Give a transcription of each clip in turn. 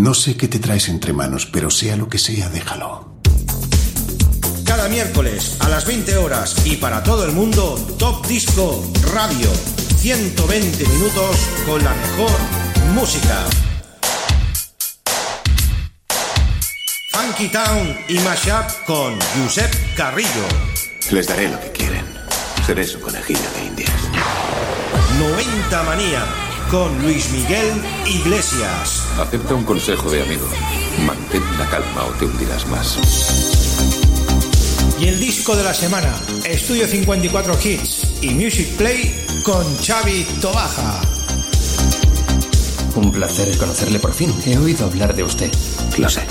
No sé qué te traes entre manos, pero sea lo que sea, déjalo. Cada miércoles a las 20 horas y para todo el mundo, Top Disco Radio. 120 minutos con la mejor música. Funky Town y Mashup con Josep Carrillo. Les daré lo que quieren. Seré su conejillo de indias. 90 Manía con Luis Miguel Iglesias. Acepta un consejo de amigo. Mantén la calma o te hundirás más. Y el disco de la semana, Estudio 54 Hits y Music Play con Xavi Tobaja. Un placer conocerle por fin. He oído hablar de usted. Lo sé.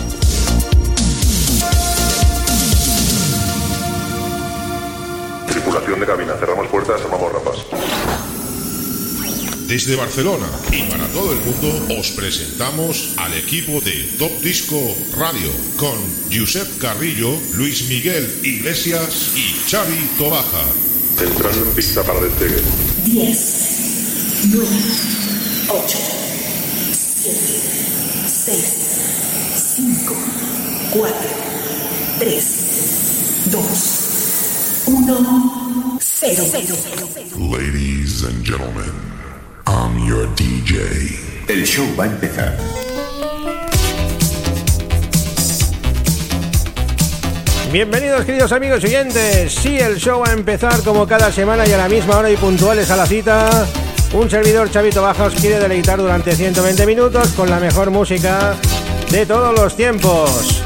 Tripulación de cabina, cerramos puertas, armamos rapas. Desde Barcelona y para todo el mundo os presentamos al equipo de Top Disco Radio con Josep Carrillo, Luis Miguel Iglesias y Xavi Tobaja. Entrando en pista para despegue. 10, 9, 8, 7, 6, 5, 4, 3, 2, 1, 0. Ladies and gentlemen, I'm your DJ. El show va a empezar. Bienvenidos queridos amigos y oyentes, sí el show va a empezar como cada semana y a la misma hora y puntuales a la cita. Un servidor Chavito Baja os quiere deleitar durante 120 minutos con la mejor música de todos los tiempos.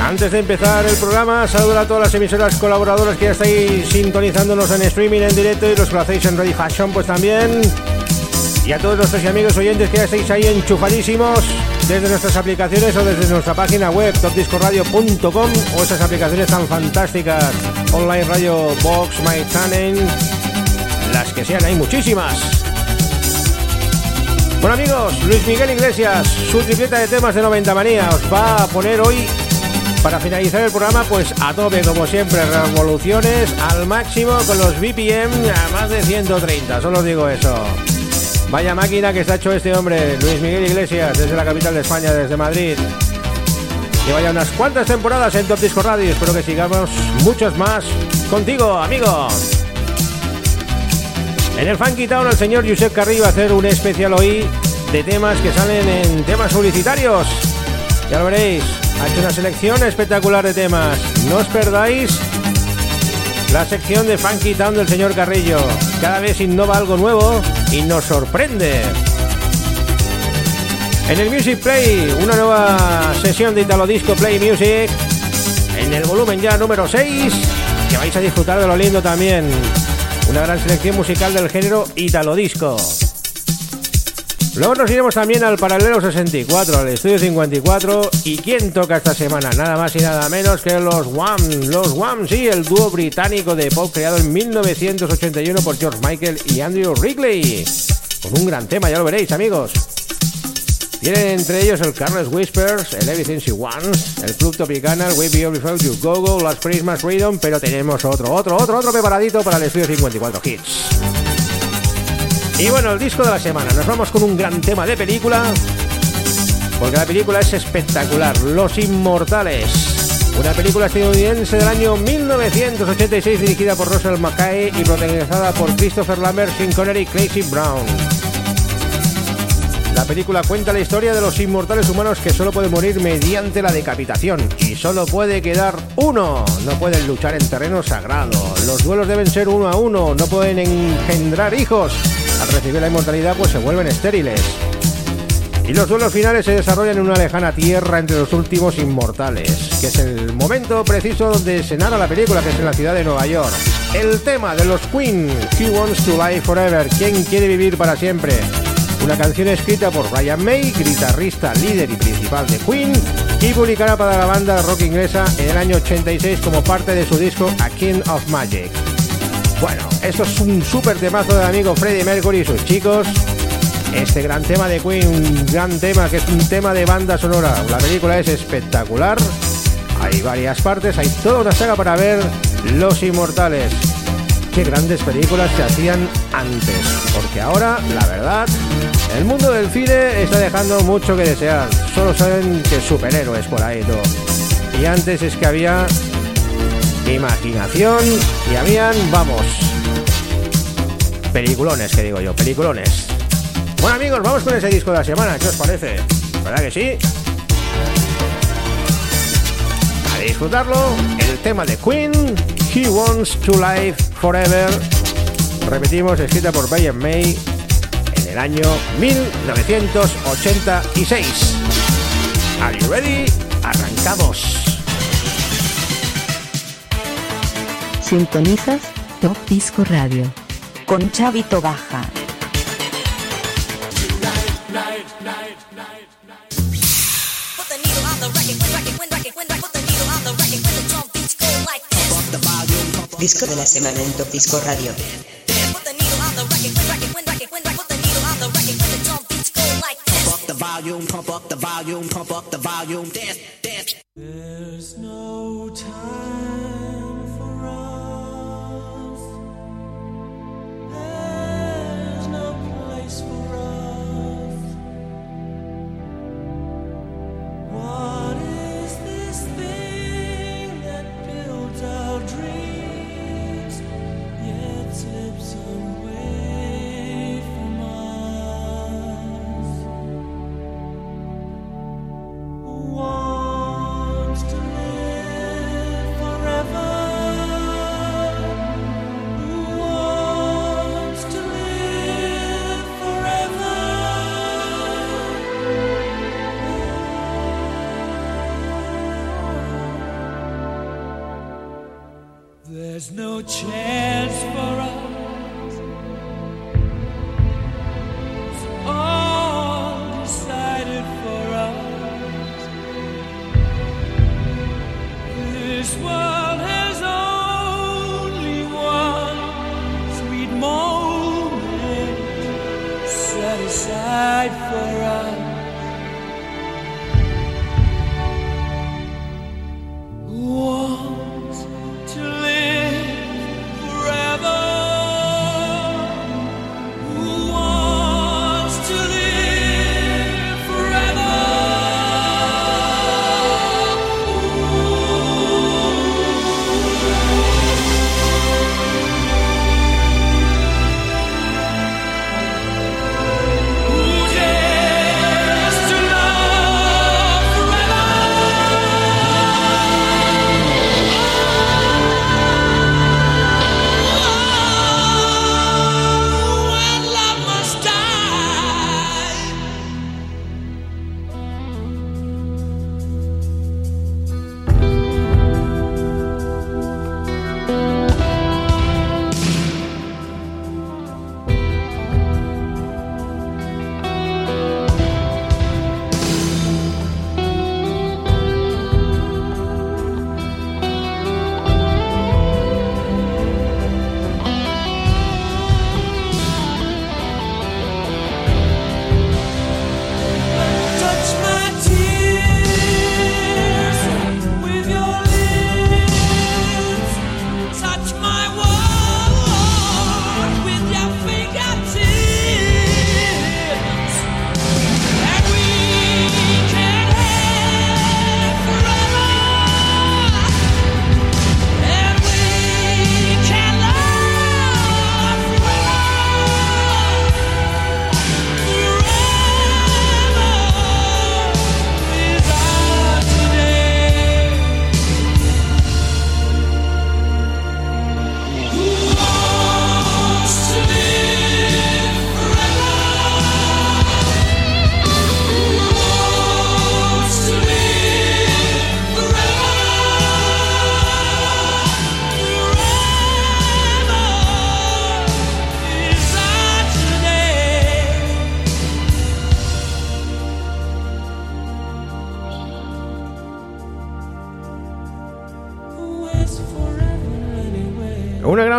Antes de empezar el programa, saludo a todas las emisoras colaboradoras que ya estáis sintonizándonos en streaming en directo y los que lo hacéis en Ready Fashion pues también. Y a todos nuestros amigos oyentes que ya estáis ahí enchufadísimos desde nuestras aplicaciones o desde nuestra página web topdiscoradio.com o esas aplicaciones tan fantásticas Online Radio Box, My Channel, las que sean, hay muchísimas. Bueno amigos, Luis Miguel Iglesias, su tripleta de temas de 90 manía, os va a poner hoy para finalizar el programa, pues a tope como siempre, revoluciones al máximo con los BPM a más de 130, solo digo eso. Vaya máquina que está hecho este hombre, Luis Miguel Iglesias, desde la capital de España, desde Madrid. Que vaya unas cuantas temporadas en Top Disco Radio, espero que sigamos muchos más contigo, amigo. En el Funky Town el señor Josep Carrillo va a hacer un especial hoy de temas que salen en temas publicitarios. Ya lo veréis, ha hecho una selección espectacular de temas. No os perdáis la sección de Funky Town del señor Carrillo. Cada vez innova algo nuevo y nos sorprende. En el Music Play, una nueva sesión de Italo Disco Play Music. En el volumen ya número 6, que vais a disfrutar de lo lindo también. Una gran selección musical del género Italo Disco. Luego nos iremos también al Paralelo 64, al Estudio 54. ¿Y quién toca esta semana? Nada más y nada menos que los Wham. Los Wham, sí, el dúo británico de pop creado en 1981 por George Michael y Andrew Wrigley. Con un gran tema, ya lo veréis, amigos. Tienen entre ellos el Carlos Whispers, el Everything She Wants, el Club Tropicana, el We Be Before You Go Go, las Christmas Freedom, pero tenemos otro, otro, otro, otro preparadito para el Estudio 54 Hits. Y bueno, el disco de la semana. Nos vamos con un gran tema de película. Porque la película es espectacular. Los Inmortales. Una película estadounidense del año 1986 dirigida por Russell Mackay y protagonizada por Christopher Lambert, Sean Connery y Crazy Brown. La película cuenta la historia de los inmortales humanos que solo pueden morir mediante la decapitación y solo puede quedar uno. No pueden luchar en terreno sagrado. Los duelos deben ser uno a uno. No pueden engendrar hijos. Recibir la inmortalidad pues se vuelven estériles. Y los duelos finales se desarrollan en una lejana tierra entre los últimos inmortales, que es el momento preciso donde se narra la película, que es en la ciudad de Nueva York. El tema de los Queen, Who Wants to Live Forever, ¿quién quiere vivir para siempre? Una canción escrita por Ryan May, guitarrista, líder y principal de Queen, y publicada para la banda rock inglesa en el año 86 como parte de su disco A King of Magic. Bueno, esto es un súper temazo del amigo Freddie Mercury y sus chicos. Este gran tema de Queen, un gran tema que es un tema de banda sonora. La película es espectacular. Hay varias partes, hay toda una saga para ver Los Inmortales. qué grandes películas se hacían antes. Porque ahora, la verdad, el mundo del cine está dejando mucho que desear. Solo saben que superhéroes por ahí todo. Y antes es que había imaginación y habían, vamos, peliculones, que digo yo, peliculones. Bueno amigos, vamos con ese disco de la semana, ¿qué os parece? ¿Verdad que sí? A disfrutarlo, el tema de Queen, He Wants to Live Forever. Repetimos, escrita por Brian May en el año 1986. Are you ready? Arrancamos. Sintonizas Top Disco Radio con Chavito Baja. Disco de la semana en Top Disco Radio. There's no time What is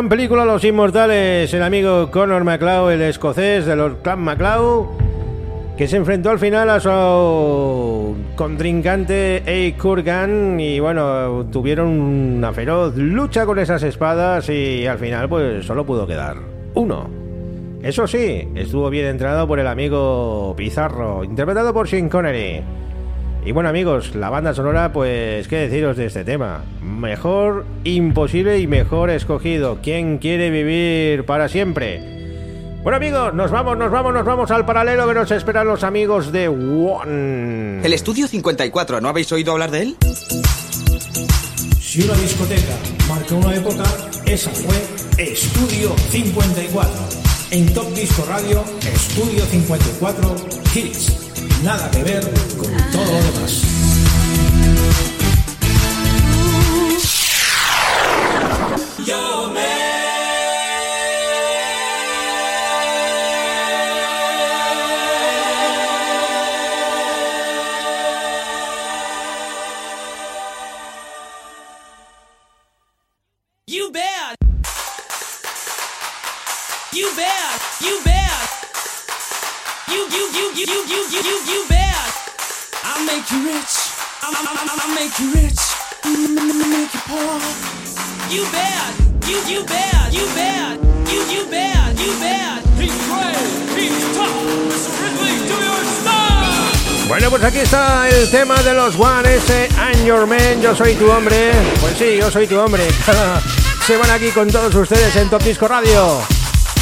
película, Los Inmortales, el amigo Conor McLeod, el escocés de los Clan McLeod, que se enfrentó al final a su contrincante A. Kurgan y bueno, tuvieron una feroz lucha con esas espadas y al final pues solo pudo quedar uno. Eso sí, estuvo bien entrenado por el amigo Pizarro, interpretado por Sean Connery. Y bueno amigos, la banda sonora, pues qué deciros de este tema. Mejor imposible y mejor escogido. ¿Quién quiere vivir para siempre? Bueno amigos, nos vamos, nos vamos, nos vamos al paralelo que nos esperan los amigos de One. El estudio 54, ¿no habéis oído hablar de él? Si una discoteca marca una época, esa fue Estudio 54. En Top Disco Radio, Estudio 54 Hits. Nada que ver con todo lo demás. You bad. You you bad. You bad. You you bad. You bad. He's brave. He's tough. Mr. Ridley, do your style. Bueno, pues aquí está el tema de los One, ese I'm Your Man, yo soy tu hombre. Pues sí, yo soy tu hombre. Cada semana aquí con todos ustedes en Top Disco Radio.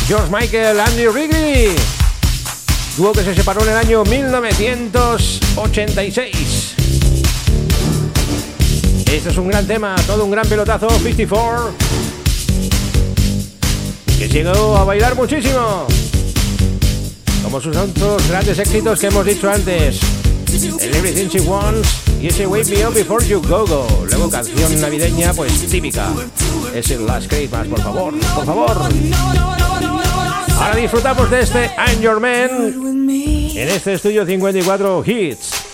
George Michael, Andy Wrigley. Dúo que se separó en el año 1986. Este es un gran tema, todo un gran pelotazo, 54. Que llegó a bailar muchísimo. Como sus otros grandes éxitos que hemos dicho antes. El Everything She Wants y ese Wake Me Up Before You Go Go. Luego canción navideña, pues típica. Es el Last Christmas, por favor, por favor. Ahora disfrutamos de este I'm Your Man en este estudio 54 Hits.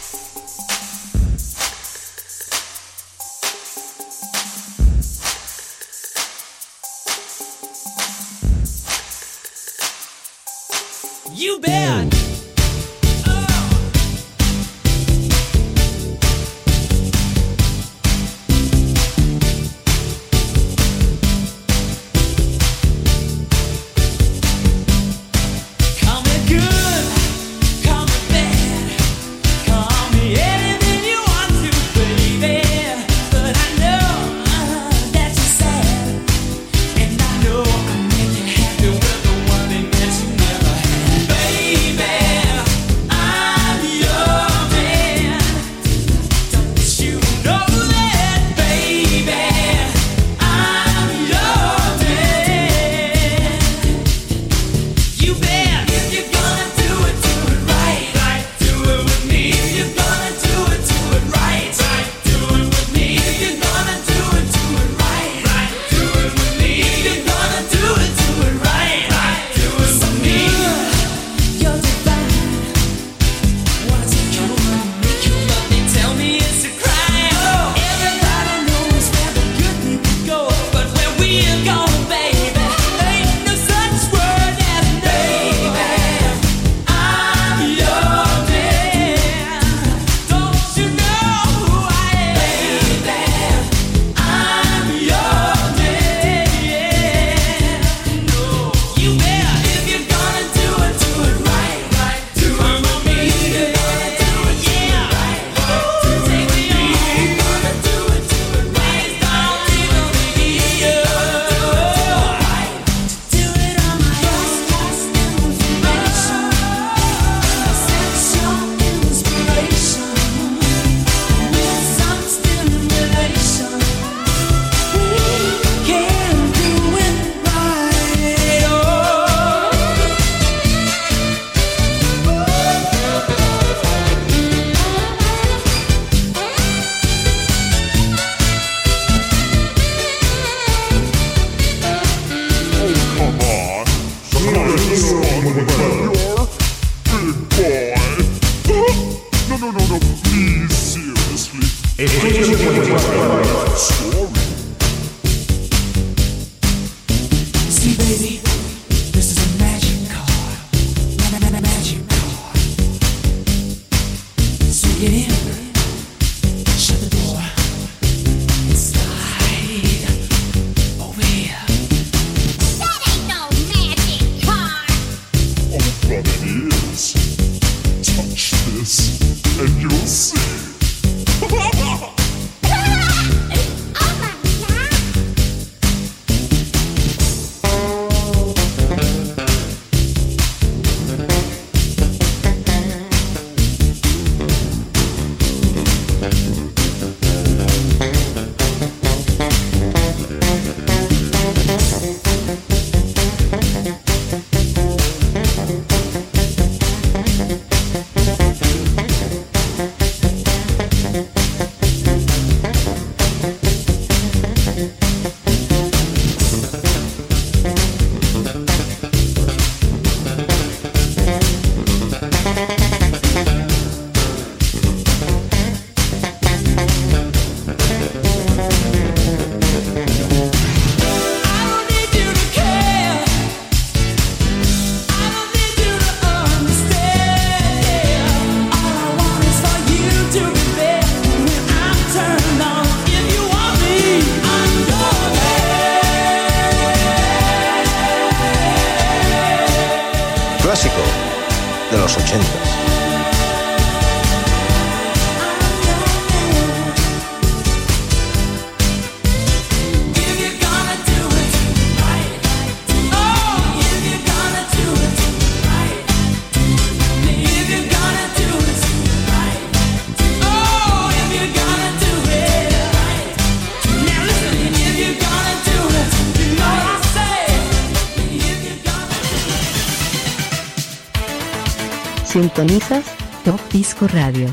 Radio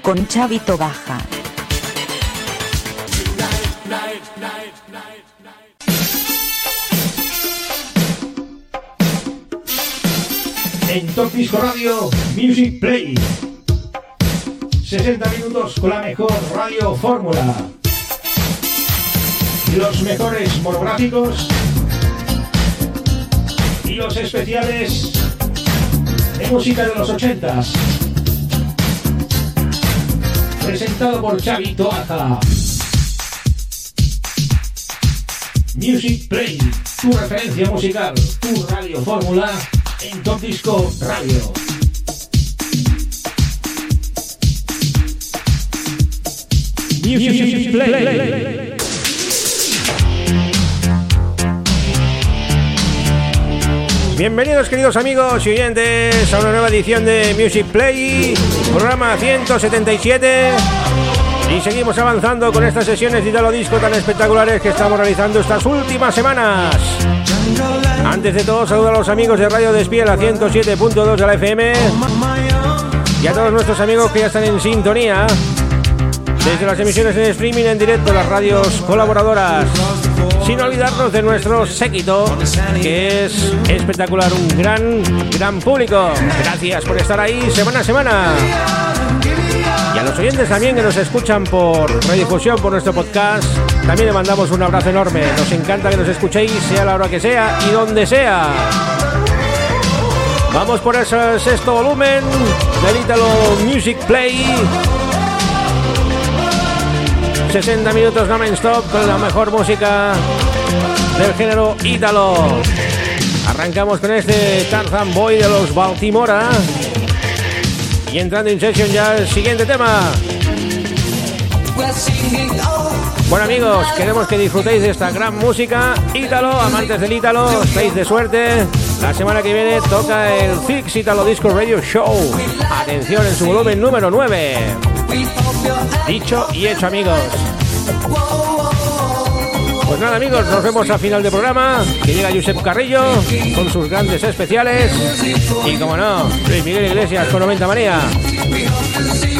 con Chavito Baja. En Top Disco Radio Music Play. 60 minutos con la mejor radio fórmula. Los mejores monográficos y los especiales de música de los 80 Presentado por Chavito Aza. Music Play, tu referencia musical, tu radio fórmula en Top Disco Radio. Music Play. Bienvenidos queridos amigos y oyentes a una nueva edición de Music Play, programa 177. Y seguimos avanzando con estas sesiones de Italo Disco tan espectaculares que estamos realizando estas últimas semanas. Antes de todo, saludo a los amigos de Radio Despiel a 107.2 de la FM y a todos nuestros amigos que ya están en sintonía desde las emisiones en streaming en directo, las radios colaboradoras. Sin olvidarnos de nuestro séquito, que es espectacular, un gran, gran público. Gracias por estar ahí semana a semana. Y a los oyentes también que nos escuchan por redifusión, por nuestro podcast, también le mandamos un abrazo enorme. Nos encanta que nos escuchéis, sea la hora que sea y donde sea. Vamos por ese sexto volumen del Italo Music Play. 60 minutos non-stop con la mejor música del género ítalo. Arrancamos con este Tarzan Boy de los Baltimora. Y entrando en session ya el siguiente tema. Bueno amigos, queremos que disfrutéis de esta gran música ítalo, amantes del ítalo, estáis de suerte. La semana que viene toca el Fix Italo Disco Radio Show. Atención en su volumen número 9. Dicho y hecho amigos. Pues nada amigos, nos vemos a final de programa. Que llega Josep Carrillo con sus grandes especiales. Y como no, Luis Miguel Iglesias con 90 manía.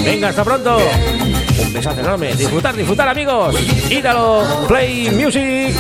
Venga, hasta pronto. Un besazo enorme. Disfrutar, disfrutar amigos. Ítalo, play music.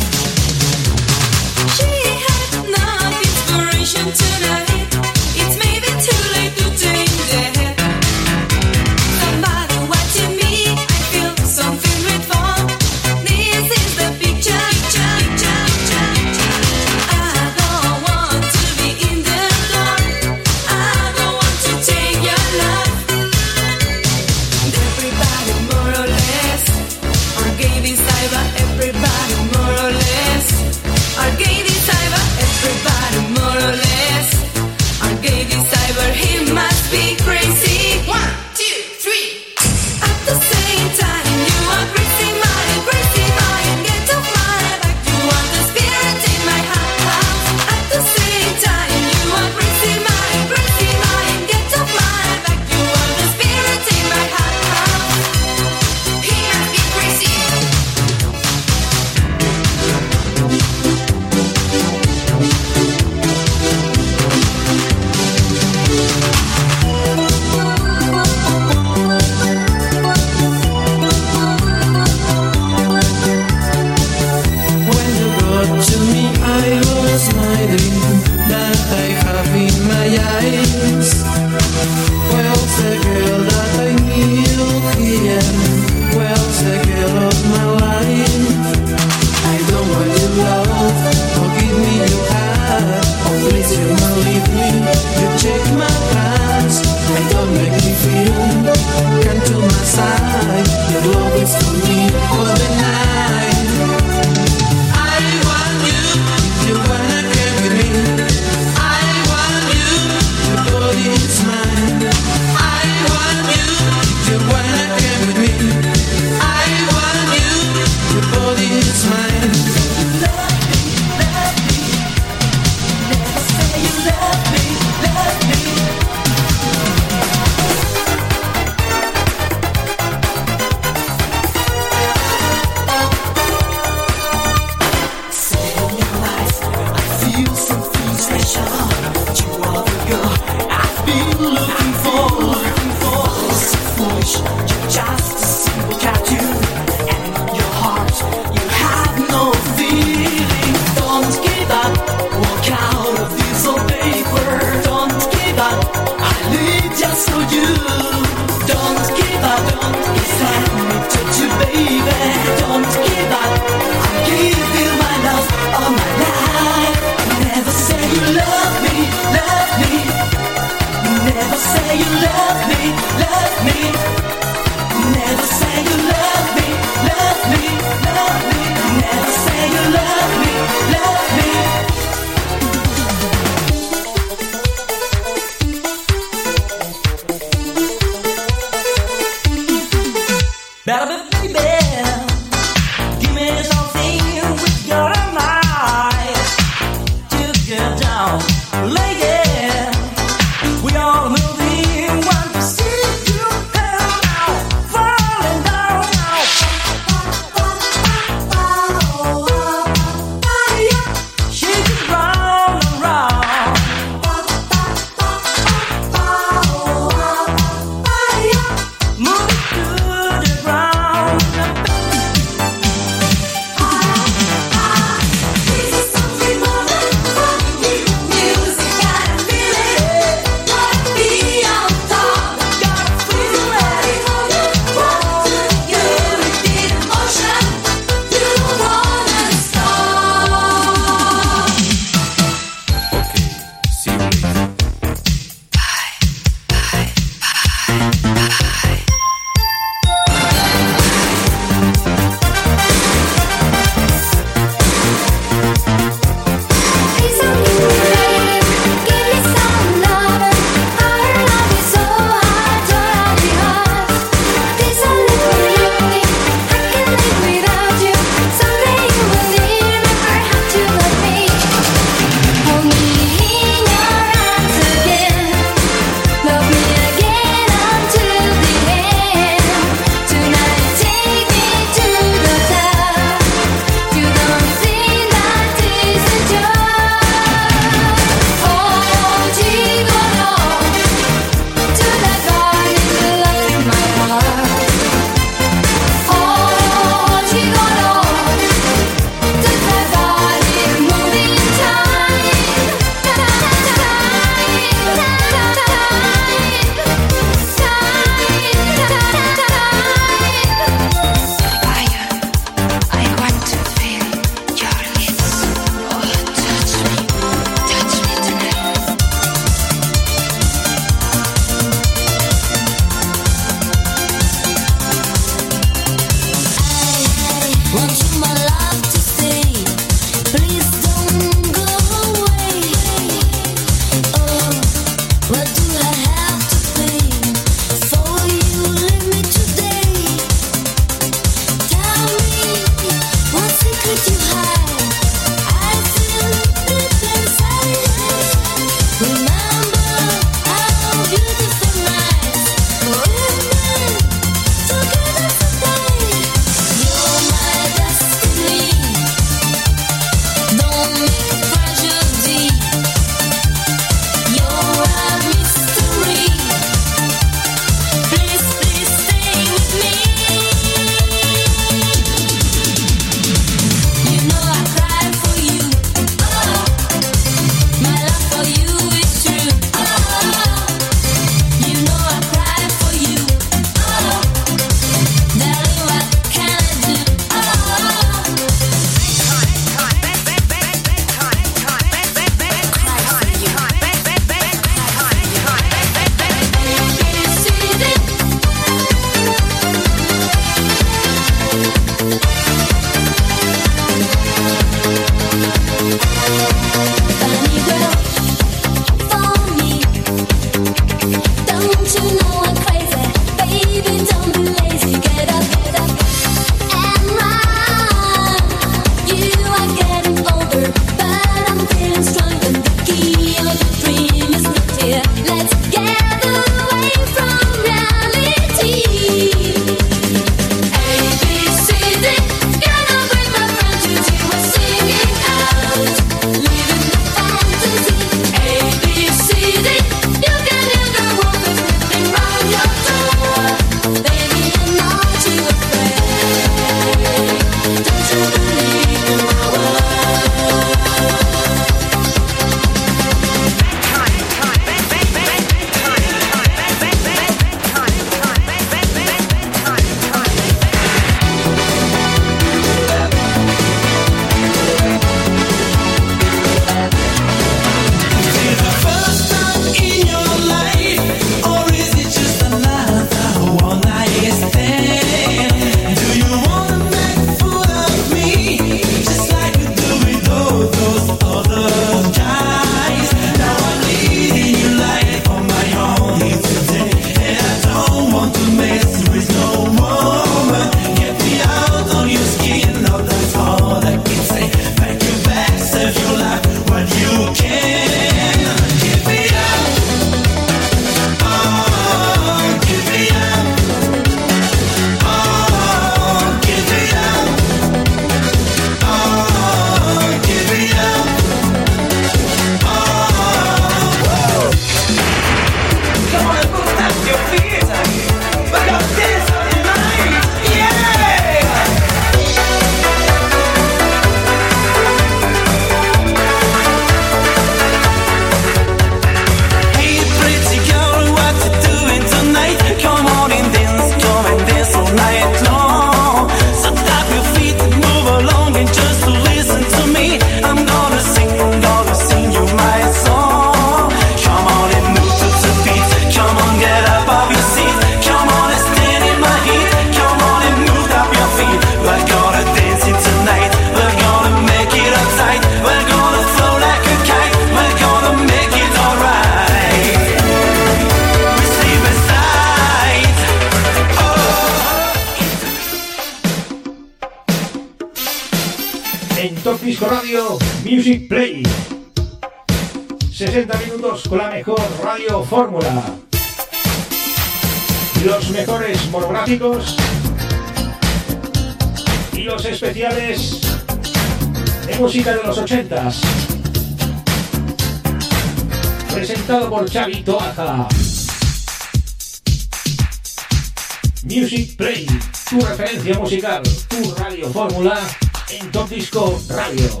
Radio.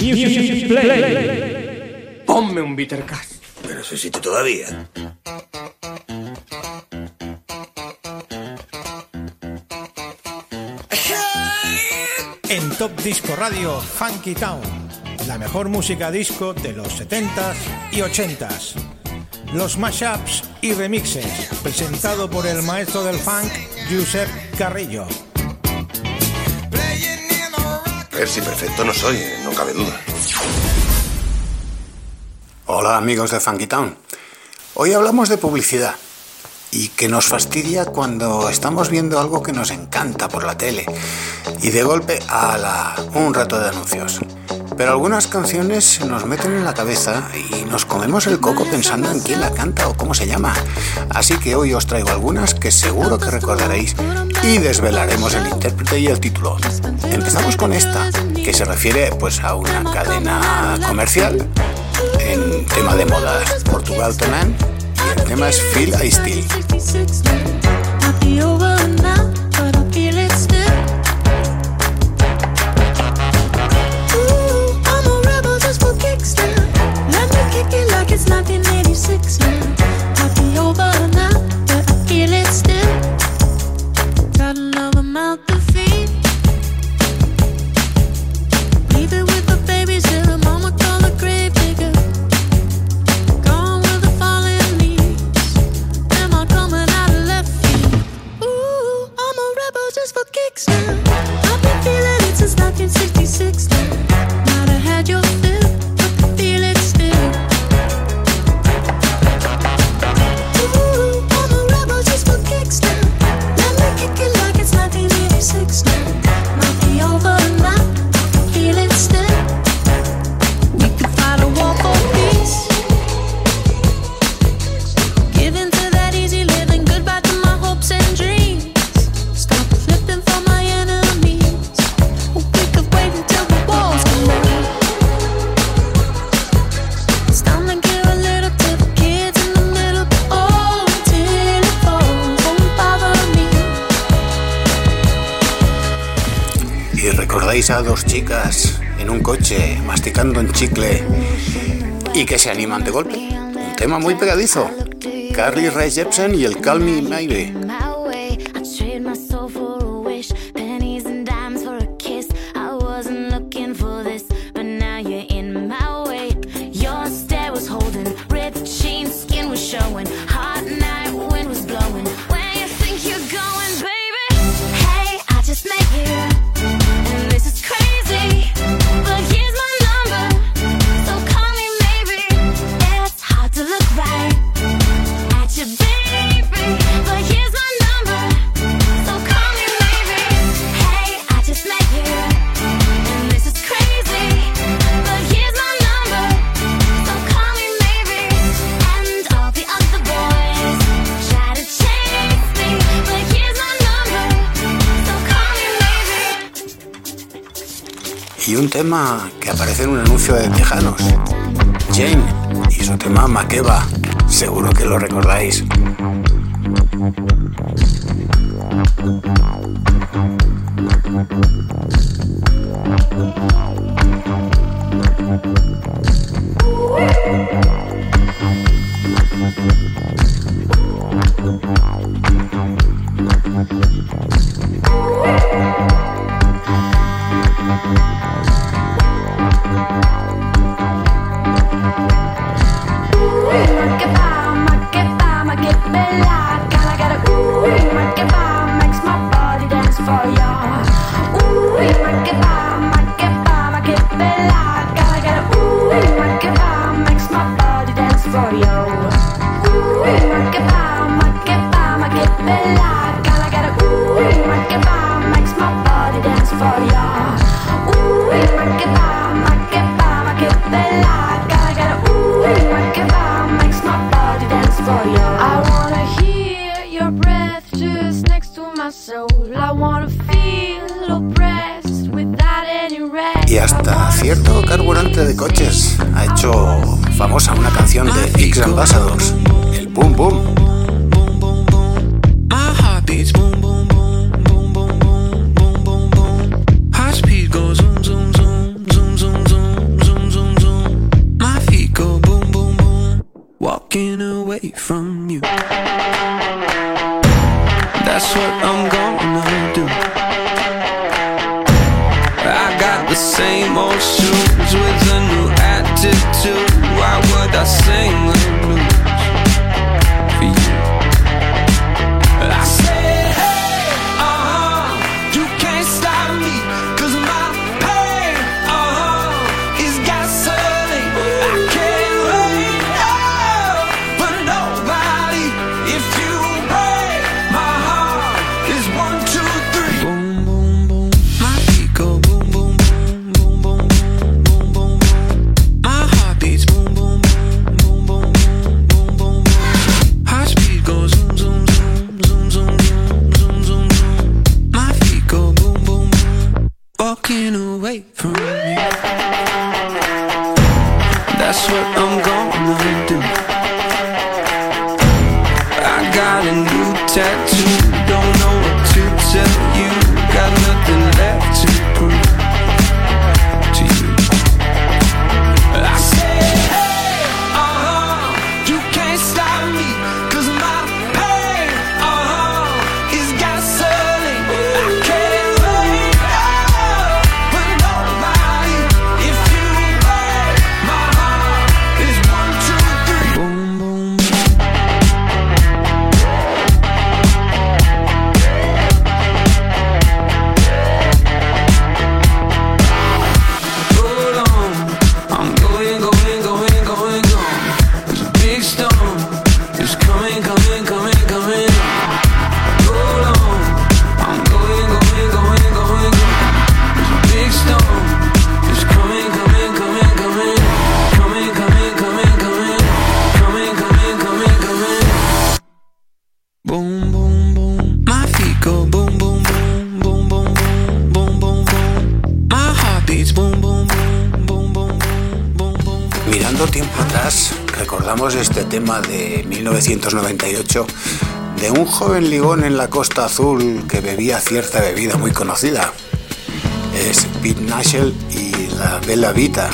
Music Play. Ponme un Bittercast. Pero eso existe todavía. En Top Disco Radio Funky Town, la mejor música disco de los 70s y 80s. Los mashups y remixes presentado por el maestro del funk, Josep Carrillo. Ver si perfecto no soy, eh, no cabe duda. Hola amigos de Funky Town. Hoy hablamos de publicidad y que nos fastidia cuando estamos viendo algo que nos encanta por la tele y de golpe a la un rato de anuncios pero algunas canciones se nos meten en la cabeza y nos comemos el coco pensando en quién la canta o cómo se llama. Así que hoy os traigo algunas que seguro que recordaréis y desvelaremos el intérprete y el título. Empezamos con esta, que se refiere pues a una cadena comercial en tema de modas, Portugal Tonan, y el tema es Feel I Still. a dos chicas en un coche masticando un chicle y que se animan de golpe. Un tema muy pegadizo. Carly Rae Jepsen y el Call Maybe. Joven ligón en la Costa Azul que bebía cierta bebida muy conocida. Es Pete Nashel y la Bella Vita.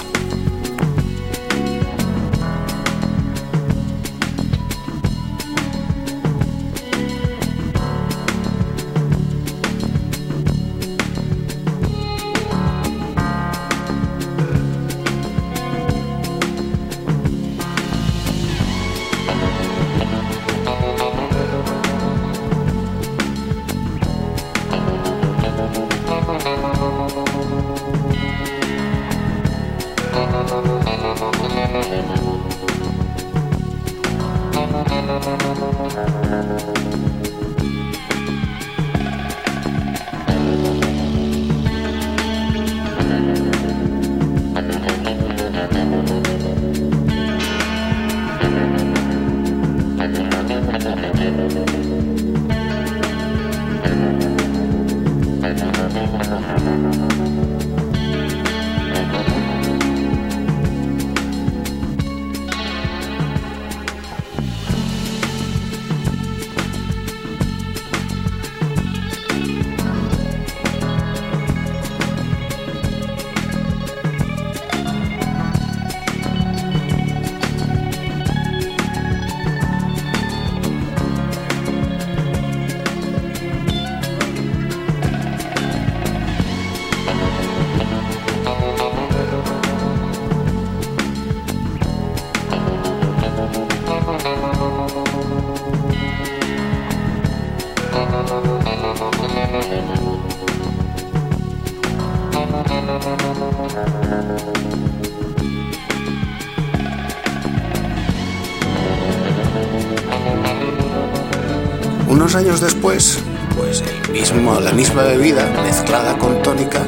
Años después, pues el mismo, la misma bebida mezclada con tónica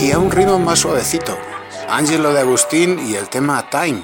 y a un ritmo más suavecito. Angelo de Agustín y el tema. Time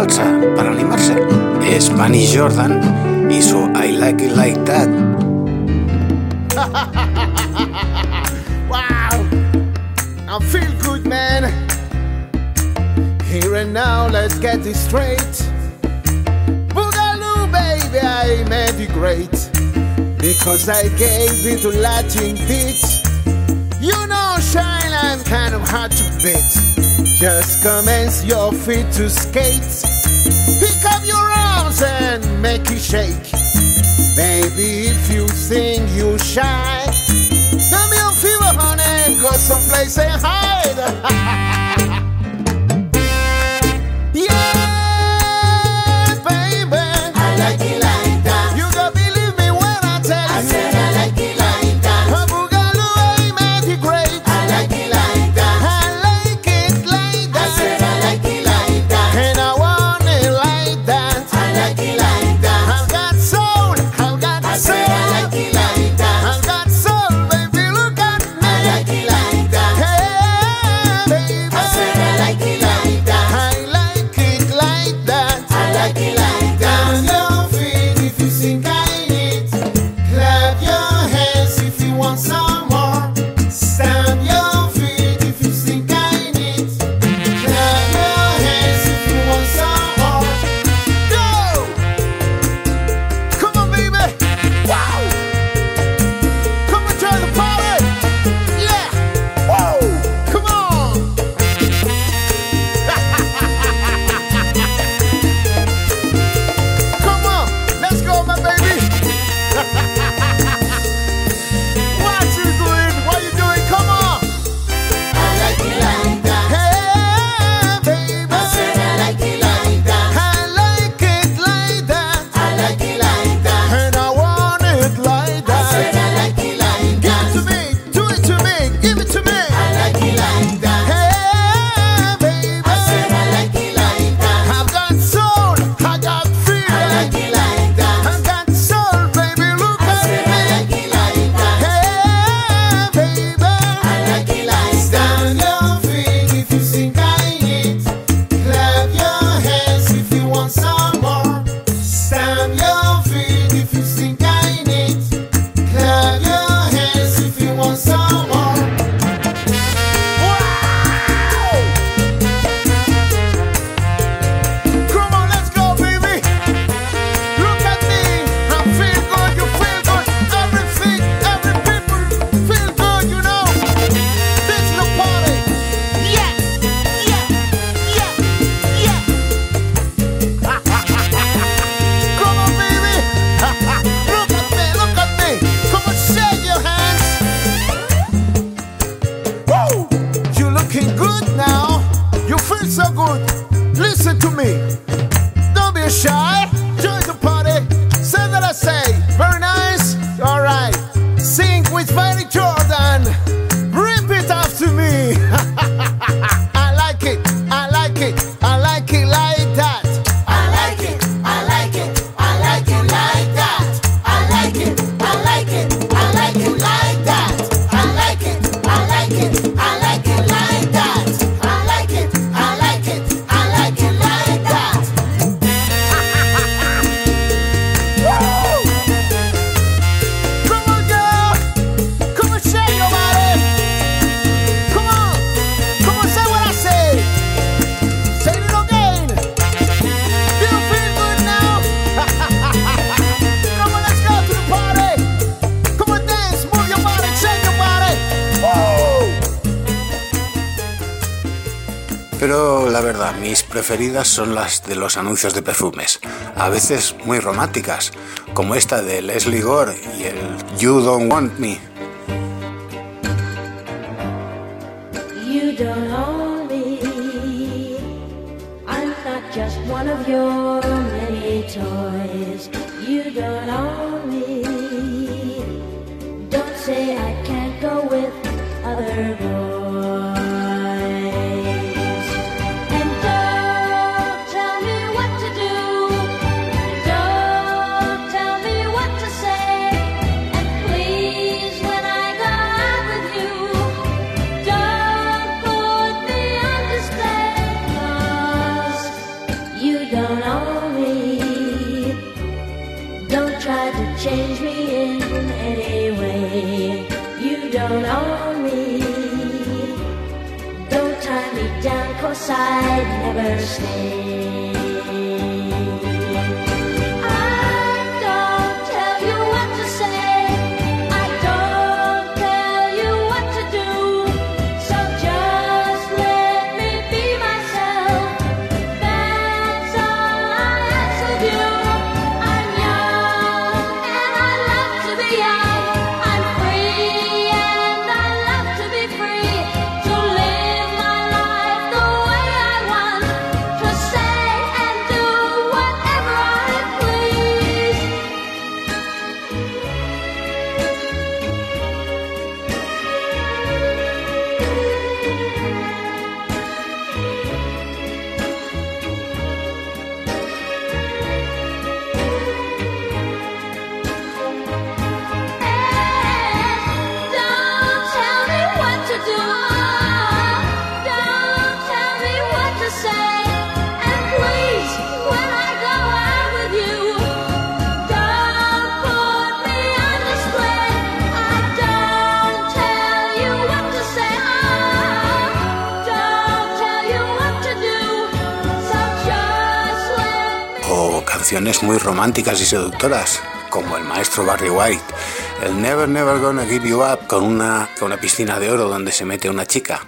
salsa para animarse. Es Bunny Jordan y su I Like It Like That. wow! I feel good, man. Here and now, let's get it straight. Boogaloo, baby, I made it great. Because I gave it to Latin beat. You know, shine, I'm kind of hard to beat. Just commence your feet to skate. Pick up your arms and make it shake. Baby, if you think you're shy, come your fever, honey, go someplace and hide. son las de los anuncios de perfumes, a veces muy románticas, como esta de Leslie Gore y el You Don't Want Me. muy románticas y seductoras, como el maestro Barry White, el Never Never Gonna Give You Up con una, con una piscina de oro donde se mete una chica.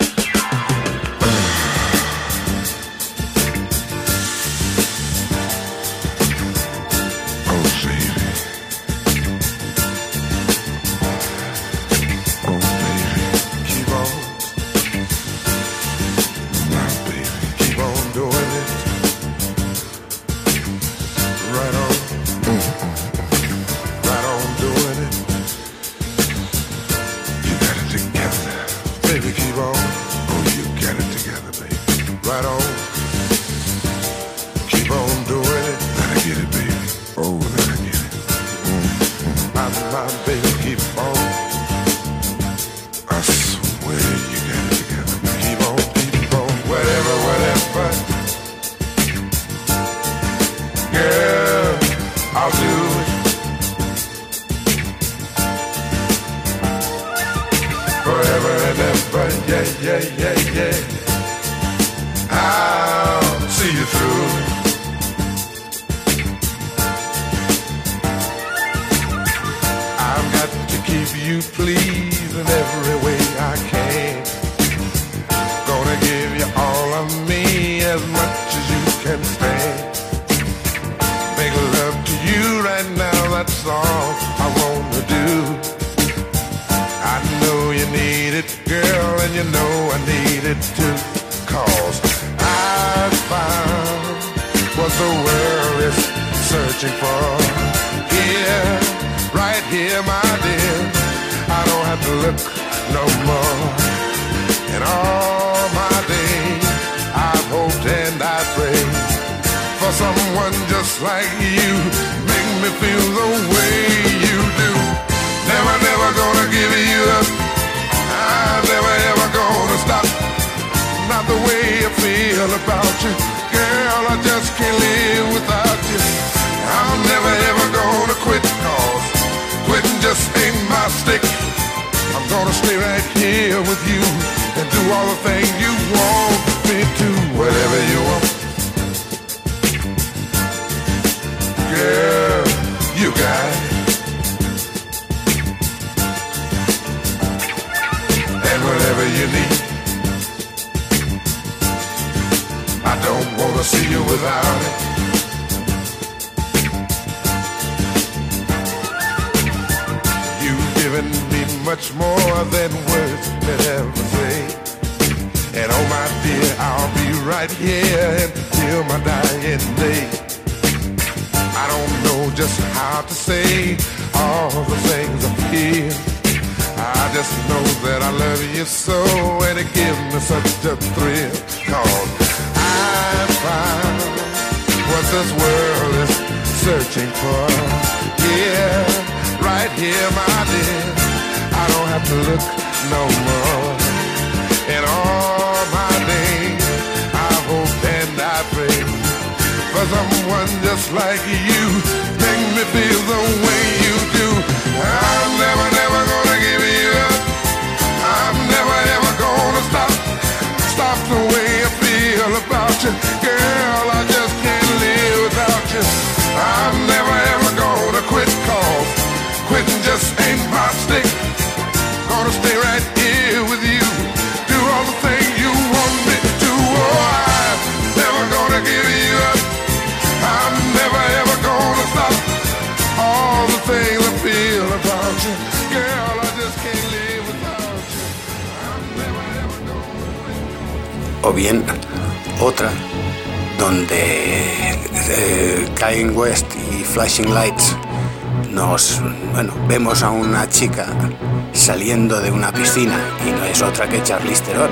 De una piscina y no es otra que Charlize Theron.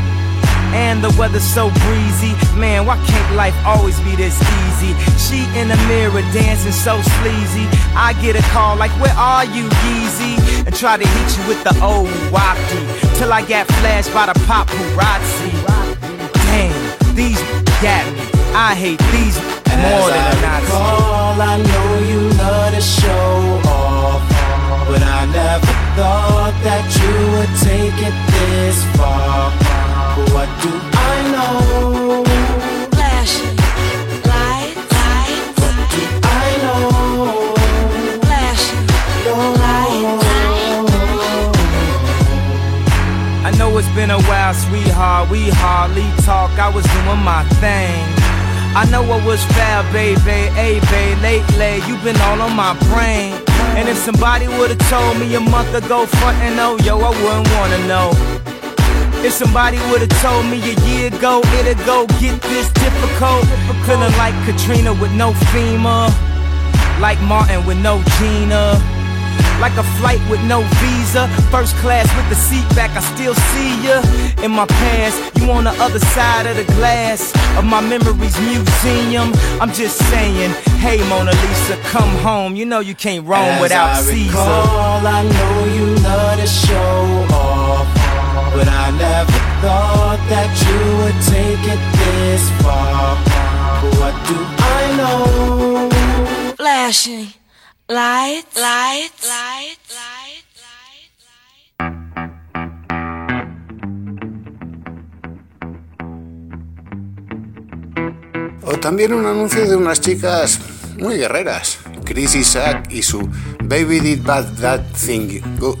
And the weather's so breezy. Man, why can't life always be this easy? She in the mirror dancing so sleazy. I get a call like, Where are you, Yeezy? And try to hit you with the old wacky. Till I get flashed by the paparazzi. Damn, these got me. I hate these more than I a Nazi. recall, I know you love to show off, but I never thought that you would take it this far. What do I know? Flashing lights, lights. What do I know? Flashing I know it's been a while, sweetheart. We hardly talk. I was doing my thing. I know what was foul, baby. Hey, babe, lately you've been all on my brain. And if somebody would've told me a month ago, front and oh, yo, I wouldn't wanna know. If somebody would've told me a year ago, it'd go get this difficult. Feeling like Katrina with no FEMA. Like Martin with no Gina. Like a flight with no visa. First class with the seat back, I still see ya. In my past, you on the other side of the glass of my memories museum. I'm just saying, hey Mona Lisa, come home. You know you can't roam As without I Caesar. recall, I know you love to show off, but I never thought that you would take it this far. What do I know? Flashing lights, lights, lights, lights. O también un anuncio de unas chicas muy guerreras, Chris Isaac y su Baby Did Bad That Thing Good.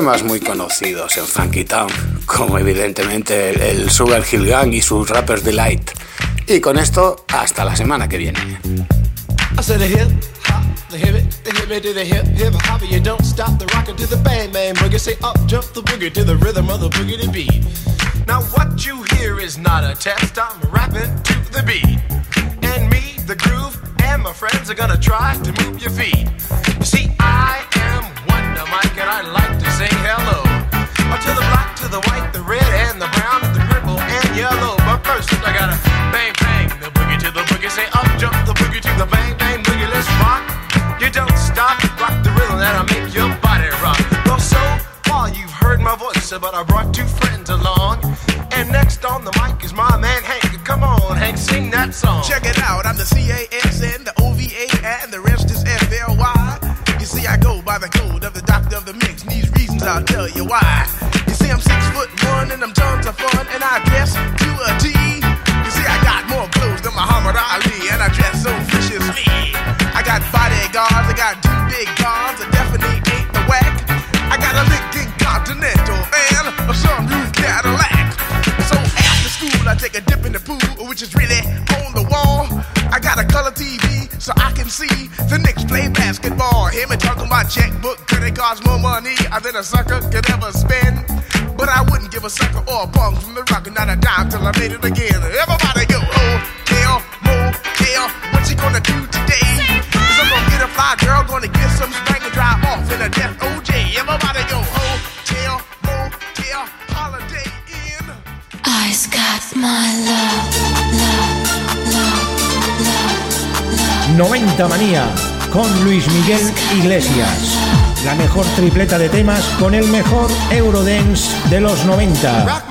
Temas muy conocidos en Funky Town, como evidentemente el, el Sugar Hill Gang y sus Rappers Delight. Y con esto, hasta la semana que viene. The hip hip don't stop the to the bang. Say up jump the boogie to the rhythm of the boogie. Now what you hear is not a test. I'm rapping to the beat, and me, the groove, and my friends are gonna try to move your feet. You see, I am Wonder Mike, and I like to sing to the black, to the white, the red, and the brown, the purple, and yellow. But first, I gotta bang bang the boogie to the boogie. Say up jump the boogie to the bang bang boogie. Let's rock. You don't stop, rock the rhythm that'll make your body rock. Well, so far you've heard my voice, but I brought two friends along. And next on the mic is my man Hank. Come on, Hank, sing that song. Check it out, I'm the C-A-S-N, the O-V-A, and the rest is F-L-Y. You see, I go by the code of the doctor of the mix, and these reasons I'll tell you why. Basketball. Hear me talking about checkbook, credit cards, more money uh, than a sucker could ever spend. But I wouldn't give a sucker or a bum from the rock, not a dime till I made it again. Everybody go, oh, hotel, motel, what you gonna do today? Cause I'm gonna get a fly girl, gonna get some spank and drive off in a death OJ. Everybody go, oh, hotel, motel, holiday in. I's got my love, love, love, love, love. 90 Manía con Luis Miguel Iglesias. La mejor tripleta de temas con el mejor Eurodance de los 90.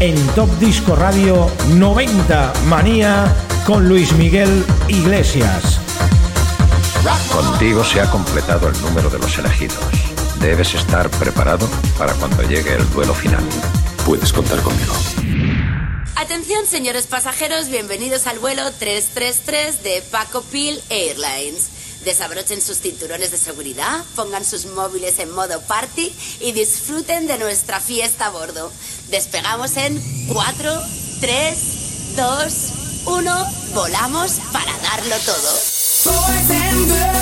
En Top Disco Radio 90 Manía con Luis Miguel Iglesias. Contigo se ha completado el número de los elegidos. Debes estar preparado para cuando llegue el duelo final. Puedes contar conmigo. Atención, señores pasajeros, bienvenidos al vuelo 333 de Paco Pil Airlines. Desabrochen sus cinturones de seguridad, pongan sus móviles en modo party y disfruten de nuestra fiesta a bordo. Despegamos en 4, 3, 2, 1. Volamos para darlo todo.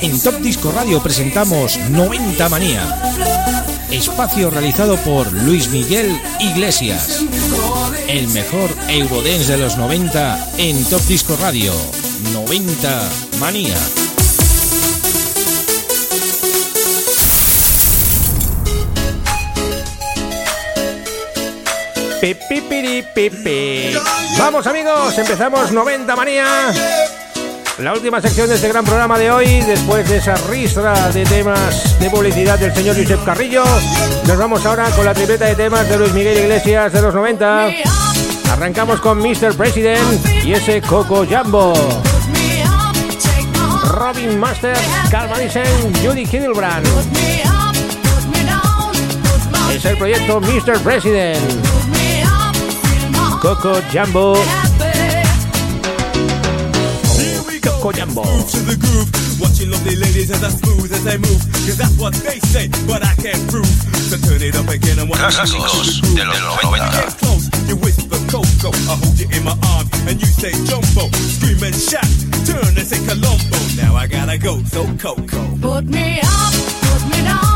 En Top Disco Radio presentamos 90 Manía. Espacio realizado por Luis Miguel Iglesias. El mejor Eurodance de los 90 en Top Disco Radio. 90 Manía. Vamos amigos, empezamos 90 Manía. La última sección de este gran programa de hoy, después de esa ristra de temas de publicidad del señor Josep Carrillo, nos vamos ahora con la tripleta de temas de Luis Miguel Iglesias de los 90. Arrancamos con Mr. President y ese Coco Jumbo. Robin Master, Madison, Judy Hildbrand. Es el proyecto Mr. President. Coco Jumbo. Coco Jumbo. to the groove. Watching lovely ladies as I smooth as they move. Cause that's what they say, but I can't prove. So turn it up again and watch Clásicos de los 90. When you get close, you whisper Coco. I hold you in my arm and you say Jumbo. Scream and shout, turn and say Colombo. Now I gotta go, so Coco. Put me up, put me down,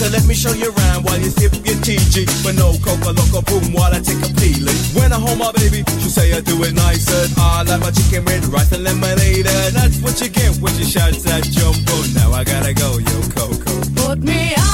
so let me show you around while you sip your TG. But no coca loco boom while I take a peeling. When I hold my baby, she say I do it nice and I like my chicken with rice and lemonade. And that's what you get when you shout that jumbo. Now I gotta go, yo, Coco. Put me up,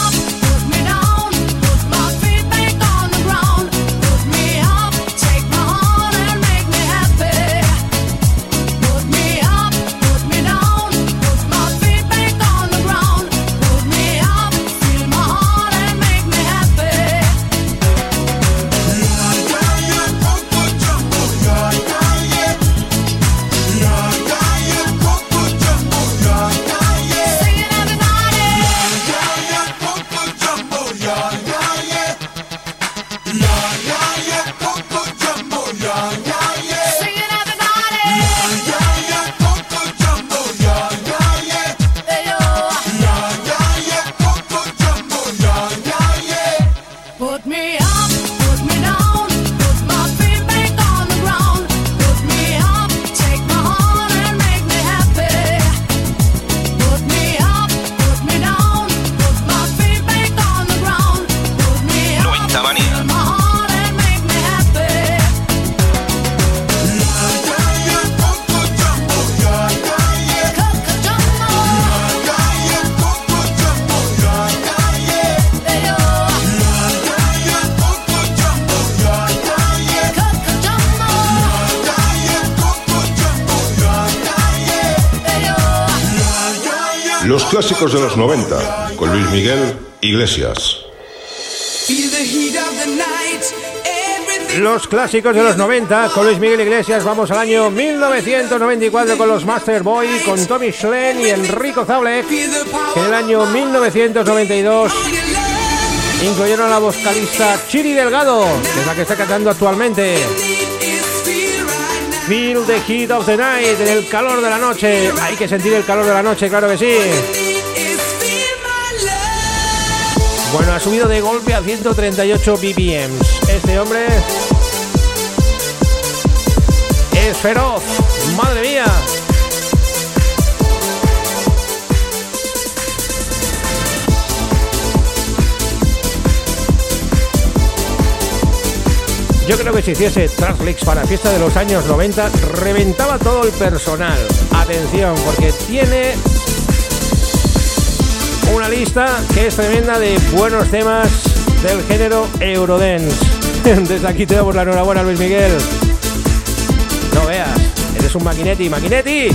Miguel Iglesias. Feel the heat of the night. Everything Los clásicos de los 90 con Luis Miguel Iglesias. Vamos al año 1994 con los Master Boy, con Tommy Schlen y Enrico Zablek. Que en el año 1992 incluyeron a la vocalista Chiri Delgado, que es la que está cantando actualmente. Feel the heat of the night, en el calor de la noche. Hay que sentir el calor de la noche, claro que sí. Subido de golpe a 138 BPMs. Este hombre es feroz. Madre mía. Yo creo que si hiciese Transleaks para fiesta de los años 90, reventaba todo el personal. Atención, porque tiene una lista que es tremenda de buenos temas del género Eurodance. Desde aquí te damos la enhorabuena, Luis Miguel. No veas, eres un maquinetti, maquinetti.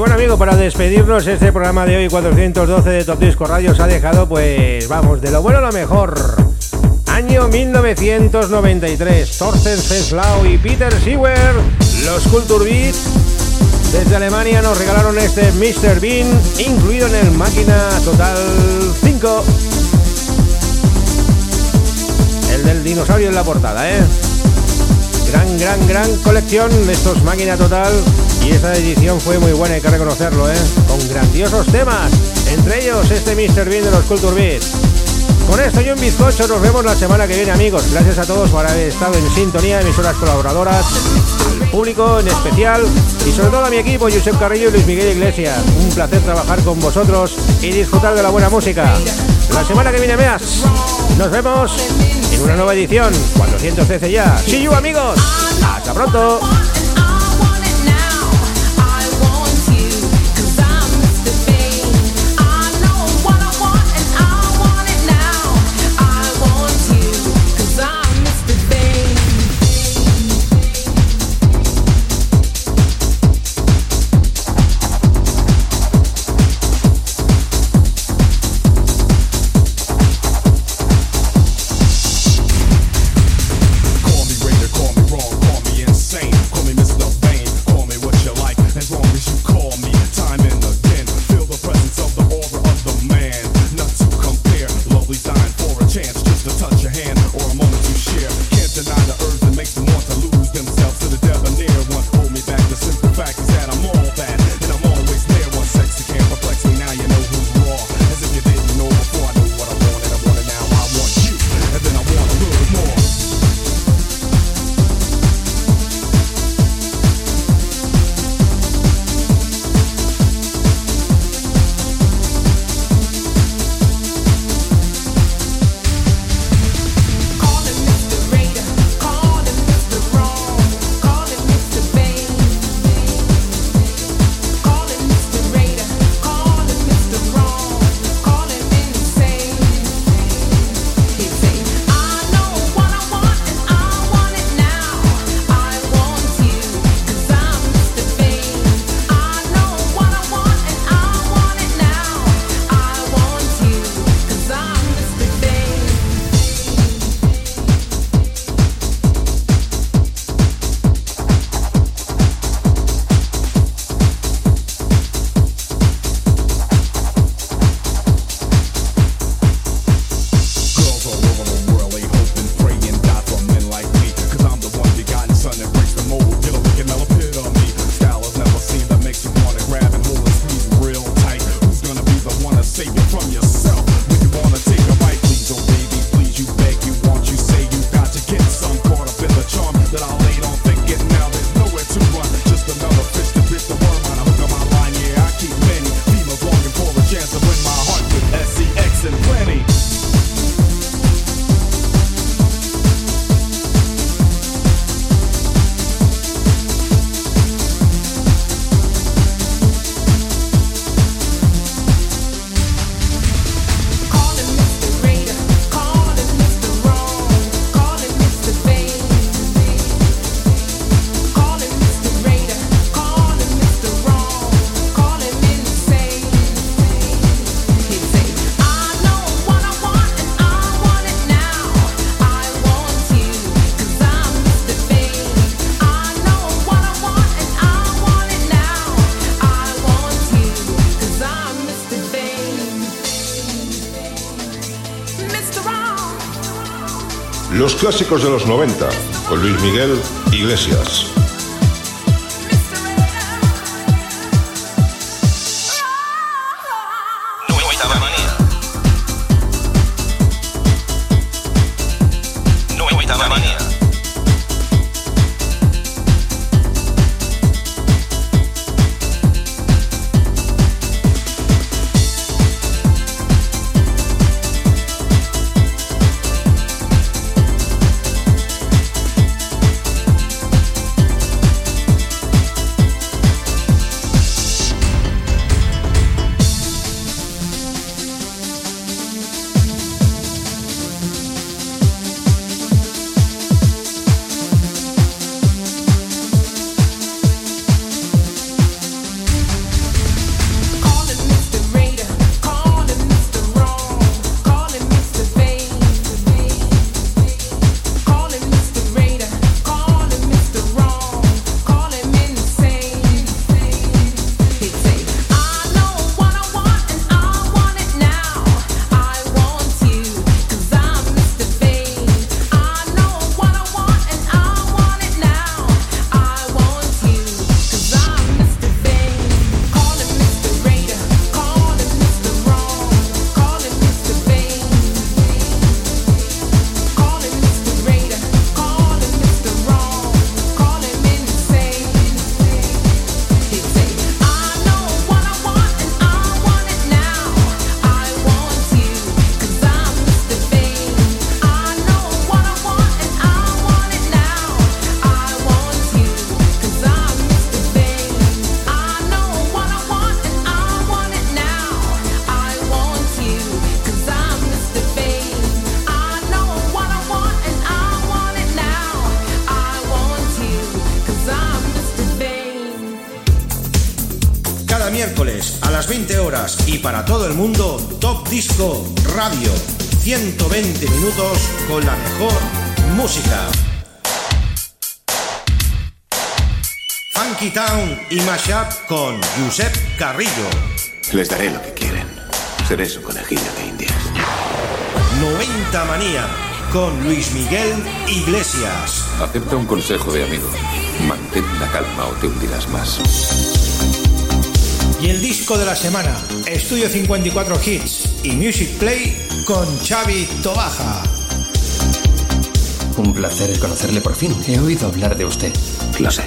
Bueno amigo, para despedirnos este programa de hoy 412 de Top Disco Radio os ha dejado pues vamos, de lo bueno a lo mejor. Año 1993, Thorsten Feslau y Peter Sewer, los Culture Beat desde Alemania nos regalaron este Mr. Bean incluido en el Máquina Total 5. El del dinosaurio en la portada, ¿eh? Gran, gran, gran colección de estos Máquina Total y esta edición fue muy buena, hay que reconocerlo, ¿eh? Con grandiosos temas, entre ellos este Mr. Bean de los Culture Beat. Con esto y un bizcocho nos vemos la semana que viene amigos. Gracias a todos por haber estado en sintonía, emisoras colaboradoras, al público en especial y sobre todo a mi equipo, Josep Carrillo y Luis Miguel Iglesias. Un placer trabajar con vosotros y disfrutar de la buena música. La semana que viene más, nos vemos en una nueva edición, 413 ya. See you amigos, hasta pronto. Clásicos de los 90, con Luis Miguel Iglesias. Con Josep Carrillo. Les daré lo que quieren. Seré su conejillo de indias. 90 Manía con Luis Miguel Iglesias. Acepta un consejo de amigo. Mantén la calma o te hundirás más. Y el disco de la semana, Estudio 54 Hits y Music Play con Xavi Tobaja. Un placer conocerle por fin. He oído hablar de usted. Lo sé.